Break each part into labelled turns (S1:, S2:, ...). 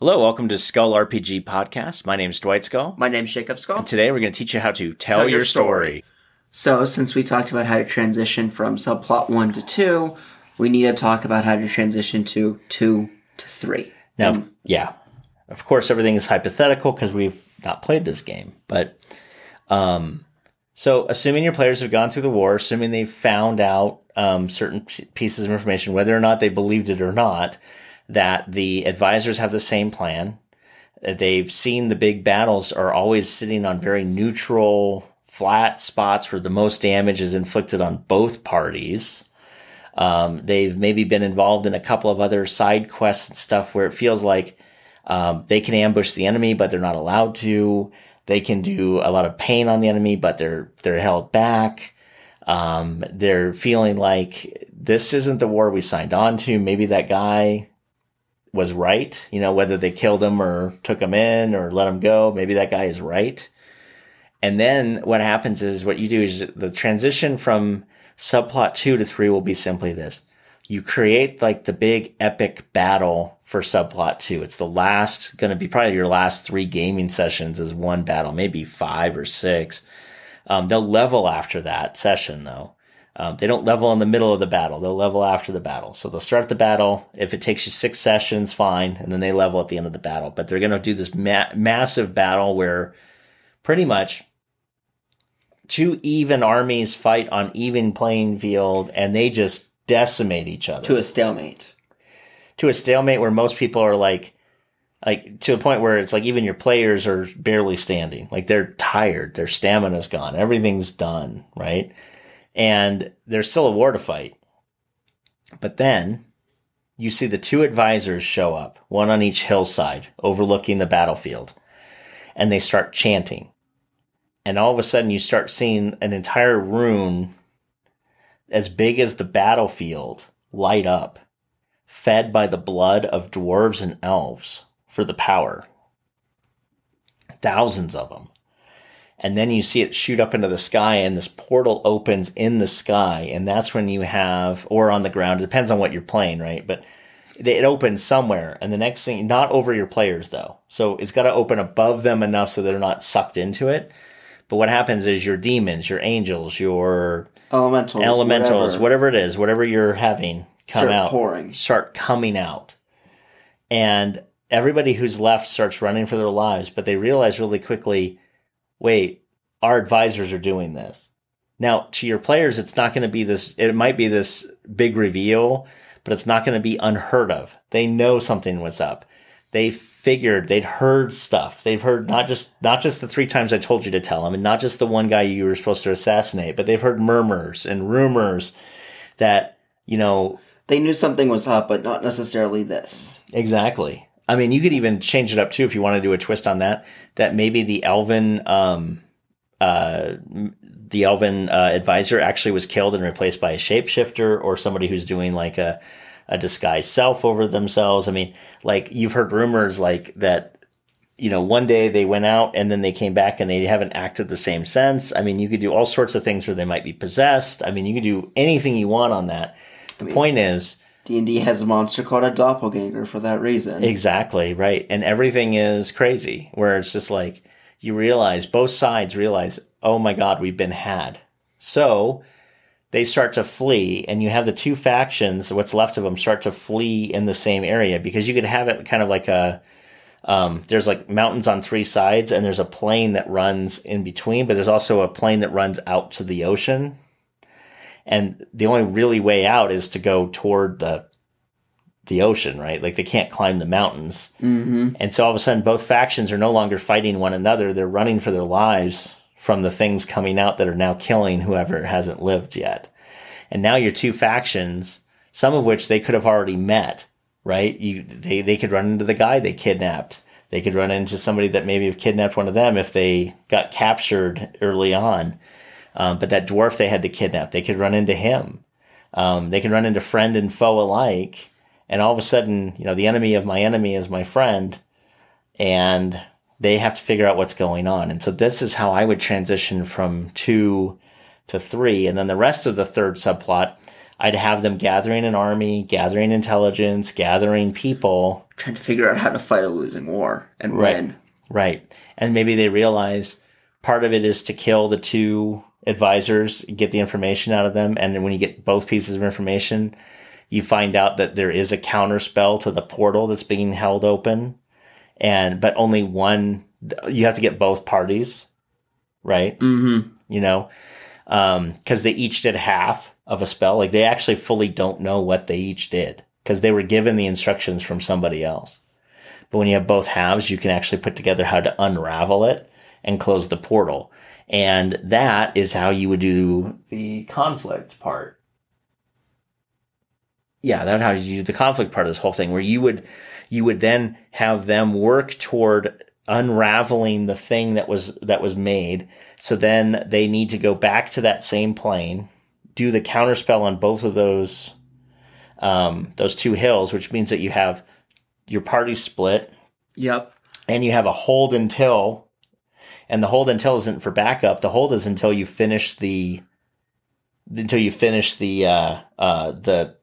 S1: Hello, welcome to Skull RPG Podcast. My name is Dwight Skull.
S2: My name's Jacob Skull.
S1: And today we're going to teach you how to tell,
S2: Tell
S1: your
S2: your
S1: story.
S2: So, since we talked about how to transition from subplot 1 to 2, we need to talk about how to transition to 2 to 3.
S1: Now, yeah, of course, everything is hypothetical because we've not played this game. But, um, so assuming your players have gone through the war, assuming they've found out um, certain pieces of information, whether or not they believed it or not, that the advisors have the same plan. uh, They've seen the big battles are always sitting on very neutral, flat spots where the most damage is inflicted on both parties. Um, they've maybe been involved in a couple of other side quests and stuff where it feels like um, they can ambush the enemy, but they're not allowed to. They can do a lot of pain on the enemy, but they're they're held back. Um, they're feeling like this isn't the war we signed on to. Maybe that guy was right. You know, whether they killed him or took him in or let him go, maybe that guy is right. And then what happens is what you do is the transition from subplot two to three will be simply this. You create like the big epic battle for subplot two. It's the last, going to be probably your last three gaming sessions is one battle, maybe five or six. Um, they'll level after that session though. Um, they don't level in the middle of the battle. They'll level after the battle. So they'll start the battle. If it takes you six sessions, fine. And then they level at the end of the battle. But they're going to do this ma- massive battle where pretty much two even armies fight on even playing field and they just decimate each other
S2: To a stalemate.
S1: to a stalemate where most people are like like to a point where it's like even your players are barely standing like they're tired their stamina's gone everything's done right and there's still a war to fight but then you see the two advisors show up one on each hillside overlooking the battlefield and they start chanting and all of a sudden you start seeing an entire room as big as the battlefield light up fed by the blood of dwarves and elves for the power. Thousands of them. And then you see it shoot up into the sky, and this portal opens in the sky. And that's when you have, or on the ground, it depends on what you're playing, right? But it opens somewhere. And the next thing, not over your players, though. So it's got to open above them enough so they're not sucked into it. But what happens is your demons, your angels, your
S2: Elementals.
S1: elementals,
S2: whatever.
S1: whatever it is, whatever you're having come
S2: Start
S1: out,
S2: pouring.
S1: start coming out, and everybody who's left starts running for their lives. But they realize really quickly, wait, our advisors are doing this. Now, to your players, it's not going to be this. It might be this big reveal, but it's not going to be unheard of. They know something was up. They figured they'd heard stuff. They've heard not just not just the three times I told you to tell them, and not just the one guy you were supposed to assassinate, but they've heard murmurs and rumors that you know
S2: They knew something was up, but not necessarily this.
S1: Exactly. I mean, you could even change it up too if you want to do a twist on that. That maybe the Elven, um, uh, the Elven uh, advisor actually was killed and replaced by a shapeshifter or somebody who's doing like a a disguised self over themselves. I mean, like you've heard rumors like that. You know, one day they went out and then they came back and they haven't acted the same sense. I mean, you could do all sorts of things where they might be possessed. I mean, you could do anything you want on that. The point is,
S2: D&D has a monster called a doppelganger for that reason.
S1: Exactly, right. And everything is crazy where it's just like you realize both sides realize, "Oh my god, we've been had." So, they start to flee and you have the two factions, what's left of them start to flee in the same area because you could have it kind of like a um, there's like mountains on three sides and there's a plain that runs in between, but there's also a plain that runs out to the ocean. And the only really way out is to go toward the the ocean, right? Like they can't climb the mountains.
S2: hmm
S1: And so all of a sudden, both factions are no longer fighting one another. They're running for their lives from the things coming out that are now killing whoever hasn't lived yet. And now your two factions, some of which they could have already met, right? You, they, they could run into the guy they kidnapped. They could run into somebody that maybe have kidnapped one of them if they got captured early on. Um, but that dwarf they had to kidnap, they could run into him. Um, they could run into friend and foe alike. And all of a sudden, you know, the enemy of my enemy is my friend. And they have to figure out what's going on. And so this is how I would transition from two to three. And then the rest of the third subplot, I'd have them gathering an army, gathering intelligence, gathering people.
S2: Trying to figure out how to fight a losing war and
S1: Right.
S2: win.
S1: Right. And maybe they realize part of it is to kill the two advisors, get the information out of them. And then when you get both pieces of information, you find out that there is a counter spell to the portal that's being held open. And, but only one, you have to get both parties, right?
S2: Mm-hmm.
S1: You know, um, cause they each did half of a spell. Like they actually fully don't know what they each did because they were given the instructions from somebody else. But when you have both halves, you can actually put together how to unravel it and close the portal. And that is how you would do the conflict part. Yeah, that's how you do the conflict part of this whole thing, where you would, you would then have them work toward unraveling the thing that was, that was made. So then they need to go back to that same plain, do the counterspell on both of those, um, those two hills, which means that you have your party split
S2: Yep.
S1: and you have a hold until and the hold until isn't for backup the hold is until you finish the until you finish the uh uh the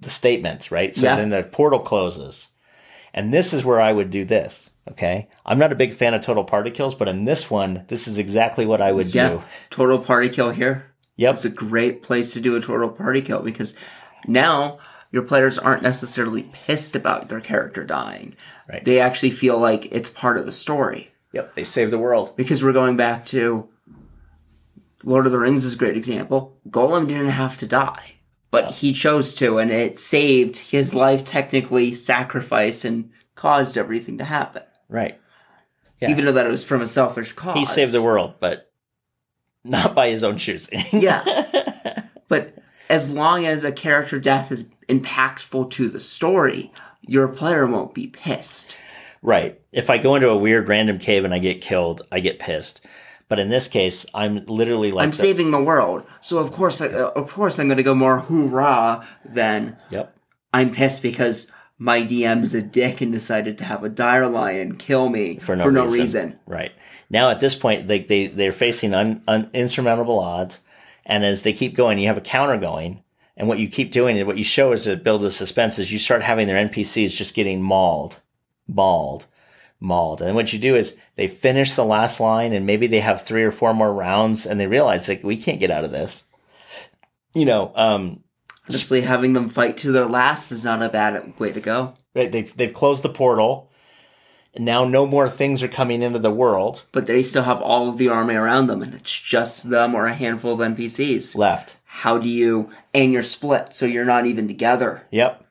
S1: the statements right so
S2: Yeah.
S1: then the portal closes and this is where i would do this okay i'm not a big fan of total party kills but in this one this is exactly what i would
S2: Yeah.
S1: do
S2: Total party kill here.
S1: yep
S2: It's a great place to do a total party kill because now your players aren't necessarily pissed about their character dying.
S1: Right.
S2: They actually feel like it's part of the story.
S1: Yep they save the world
S2: Because we're going back to Lord of the Rings is a great example. Gollum didn't have to die, but he chose to, and it saved his life, technically sacrificed and caused everything to happen.
S1: right Yeah.
S2: Even though that it was from a selfish cause.
S1: he saved the world but not by his own choosing
S2: Yeah. But as long as a character death is impactful to the story, your player won't be pissed.
S1: Right. If I go into a weird random cave and I get killed, I get pissed. But in this case, I'm literally like
S2: I'm
S1: the-
S2: saving the world, so of course, I, uh, of course, I'm going to go more hoorah than
S1: Yep.
S2: I'm pissed because my DM is a dick and decided to have a dire lion kill me
S1: For no, reason.
S2: reason.
S1: Right. Now at this point, they they they're facing un, un, insurmountable odds, and as they keep going, you have a counter going. And what you keep doing and what you show is to build the suspense is you start having their NPCs just getting mauled, mauled, mauled. And what you do is they finish the last line and maybe they have three or four more rounds and they realize like we can't get out of this. You know, um,
S2: Honestly, having them fight to their last is not a bad way to go.
S1: Right, they've they've closed the portal, and now no more things are coming into the world
S2: But they still have all of the army around them, and it's just them or a handful of NPCs.
S1: left.
S2: How do you, and you're split, so you're not even together.
S1: Yep,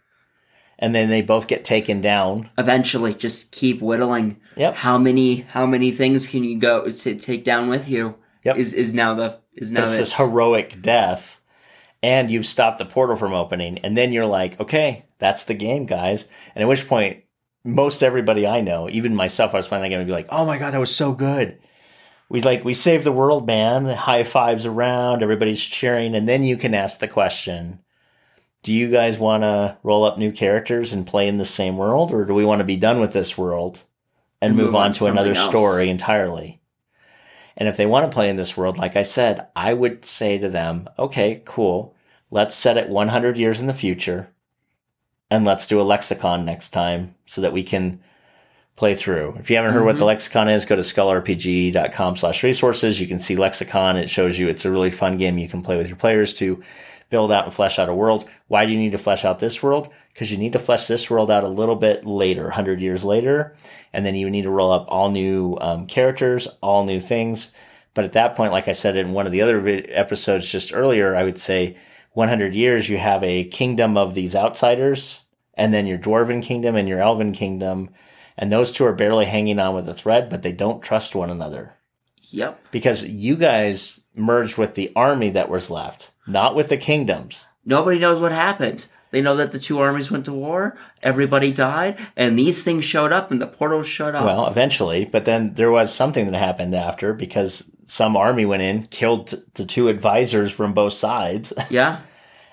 S1: and then they both get taken down.
S2: Eventually, just keep whittling.
S1: Yep.
S2: How many, how many things can you go to take down with you?
S1: Yep.
S2: Is is now the is now
S1: it's this heroic death, and you've stopped the portal from opening, and then you're like, okay, that's the game, guys. And at which point, most everybody I know, even myself, I was playing that game and be like, oh my god, that was so good. We like we saved the world, man. High fives around, everybody's cheering, and then you can ask the question: Do you guys want to roll up new characters and play in the same world, or do we want to be done with this world and,
S2: And
S1: move,
S2: move
S1: on,
S2: on
S1: to another
S2: else?
S1: story entirely? And if they want to play in this world, like I said, I would say to them, okay, cool. Let's set it 100 years in the future and let's do a lexicon next time so that we can play through. If you haven't heard what the mm-hmm. lexicon is, go to skullrpg.com slash resources. You can see lexicon. It shows you it's a really fun game you can play with your players to build out and flesh out a world. Why do you need to flesh out this world? Because you need to flesh this world out a little bit later, 100 years later. And then you need to roll up all new um, characters, all new things. But at that point, like I said in one of the other episodes just earlier, I would say 100 years, you have a kingdom of these outsiders, and then your dwarven kingdom and your elven kingdom. And those two are barely hanging on with a thread, but they don't trust one another
S2: Yep.
S1: because you guys merged with the army that was left, not with the kingdoms.
S2: Nobody knows what happened. They know that the two armies went to war, everybody died, and these things showed up and the portals shut up.
S1: Well, eventually, but then there was something that happened after because some army went in, killed the two advisors from both sides,
S2: yeah.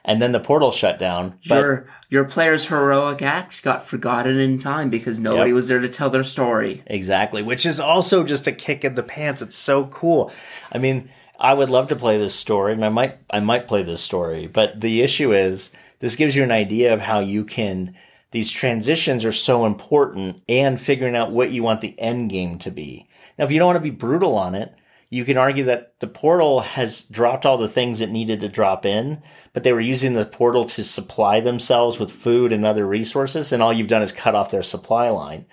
S1: And then the portal shut down.
S2: Your your player's heroic act got forgotten in time because nobody
S1: Yep.
S2: was there to tell their story.
S1: Exactly, which is also just a kick in the pants. It's so cool. I mean, I would love to play this story, and I might I might play this story. But the issue is, this gives you an idea of how you can. These transitions are so important, and figuring out what you want the end game to be. Now, if you don't want to be brutal on it, you can argue that the portal has dropped all the things it needed to drop in, but they were using the portal to supply themselves with food and other resources, and all you've done is cut off their supply line.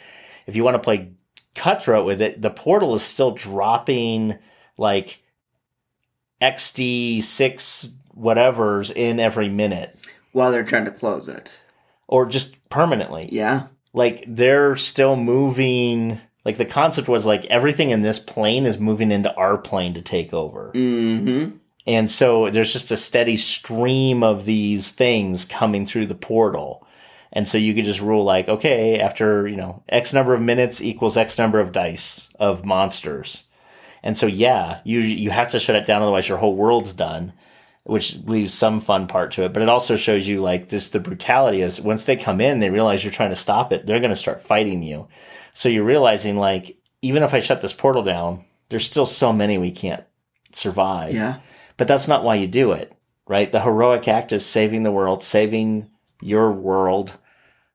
S1: If you want to play cutthroat with it, the portal is still dropping like XD6 whatevers in every minute.
S2: While they're trying to close it.
S1: Or just permanently.
S2: Yeah.
S1: Like they're still moving. Like the concept was like everything in this plane is moving into our plane to take over.
S2: Mm-hmm.
S1: And so there's just a steady stream of these things coming through the portal. And so you could just rule like, okay, after, you know, X number of minutes equals X number of dice of monsters. And so, yeah, you, you have to shut it down. Otherwise your whole world's done, which leaves some fun part to it. But it also shows you like this, the brutality is once they come in, they realize you're trying to stop it. They're going to start fighting you. So you're realizing like, even if I shut this portal down, there's still so many we can't survive.
S2: Yeah.
S1: But that's not why you do it, right? The heroic act is saving the world, saving your world,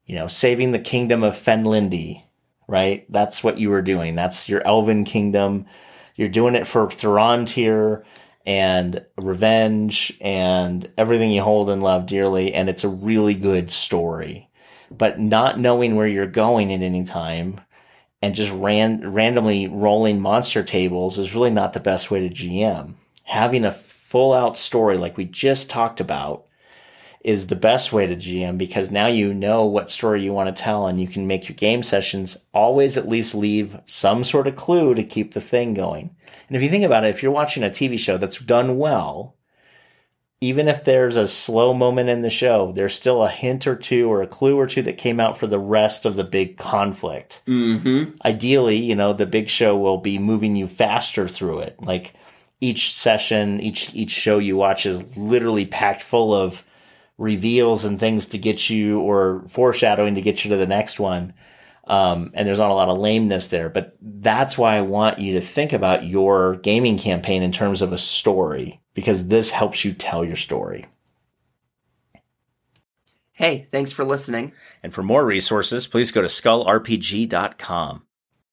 S1: you know, saving the kingdom of Fenlindi, right? That's what you were doing. That's your elven kingdom. You're doing it for Thurontir and revenge and everything you hold and love dearly. And it's a really good story. But not knowing where you're going at any time and just ran, randomly rolling monster tables is really not the best way to GM. Having a full out story like we just talked about is the best way to GM because now you know what story you want to tell and you can make your game sessions always at least leave some sort of clue to keep the thing going. And if you think about it, if you're watching a TV show that's done well, even if there's a slow moment in the show, there's still a hint or two or a clue or two that came out for the rest of the big conflict.
S2: Mm-hmm.
S1: Ideally, you know, the big show will be moving you faster through it. Like each session, each each show you watch is literally packed full of reveals and things to get you or foreshadowing to get you to the next one. Um, and there's not a lot of lameness there, but that's why I want you to think about your gaming campaign in terms of a story because this helps you tell your story.
S2: Hey, thanks for listening.
S1: And for more resources, please go to skullrpg.com.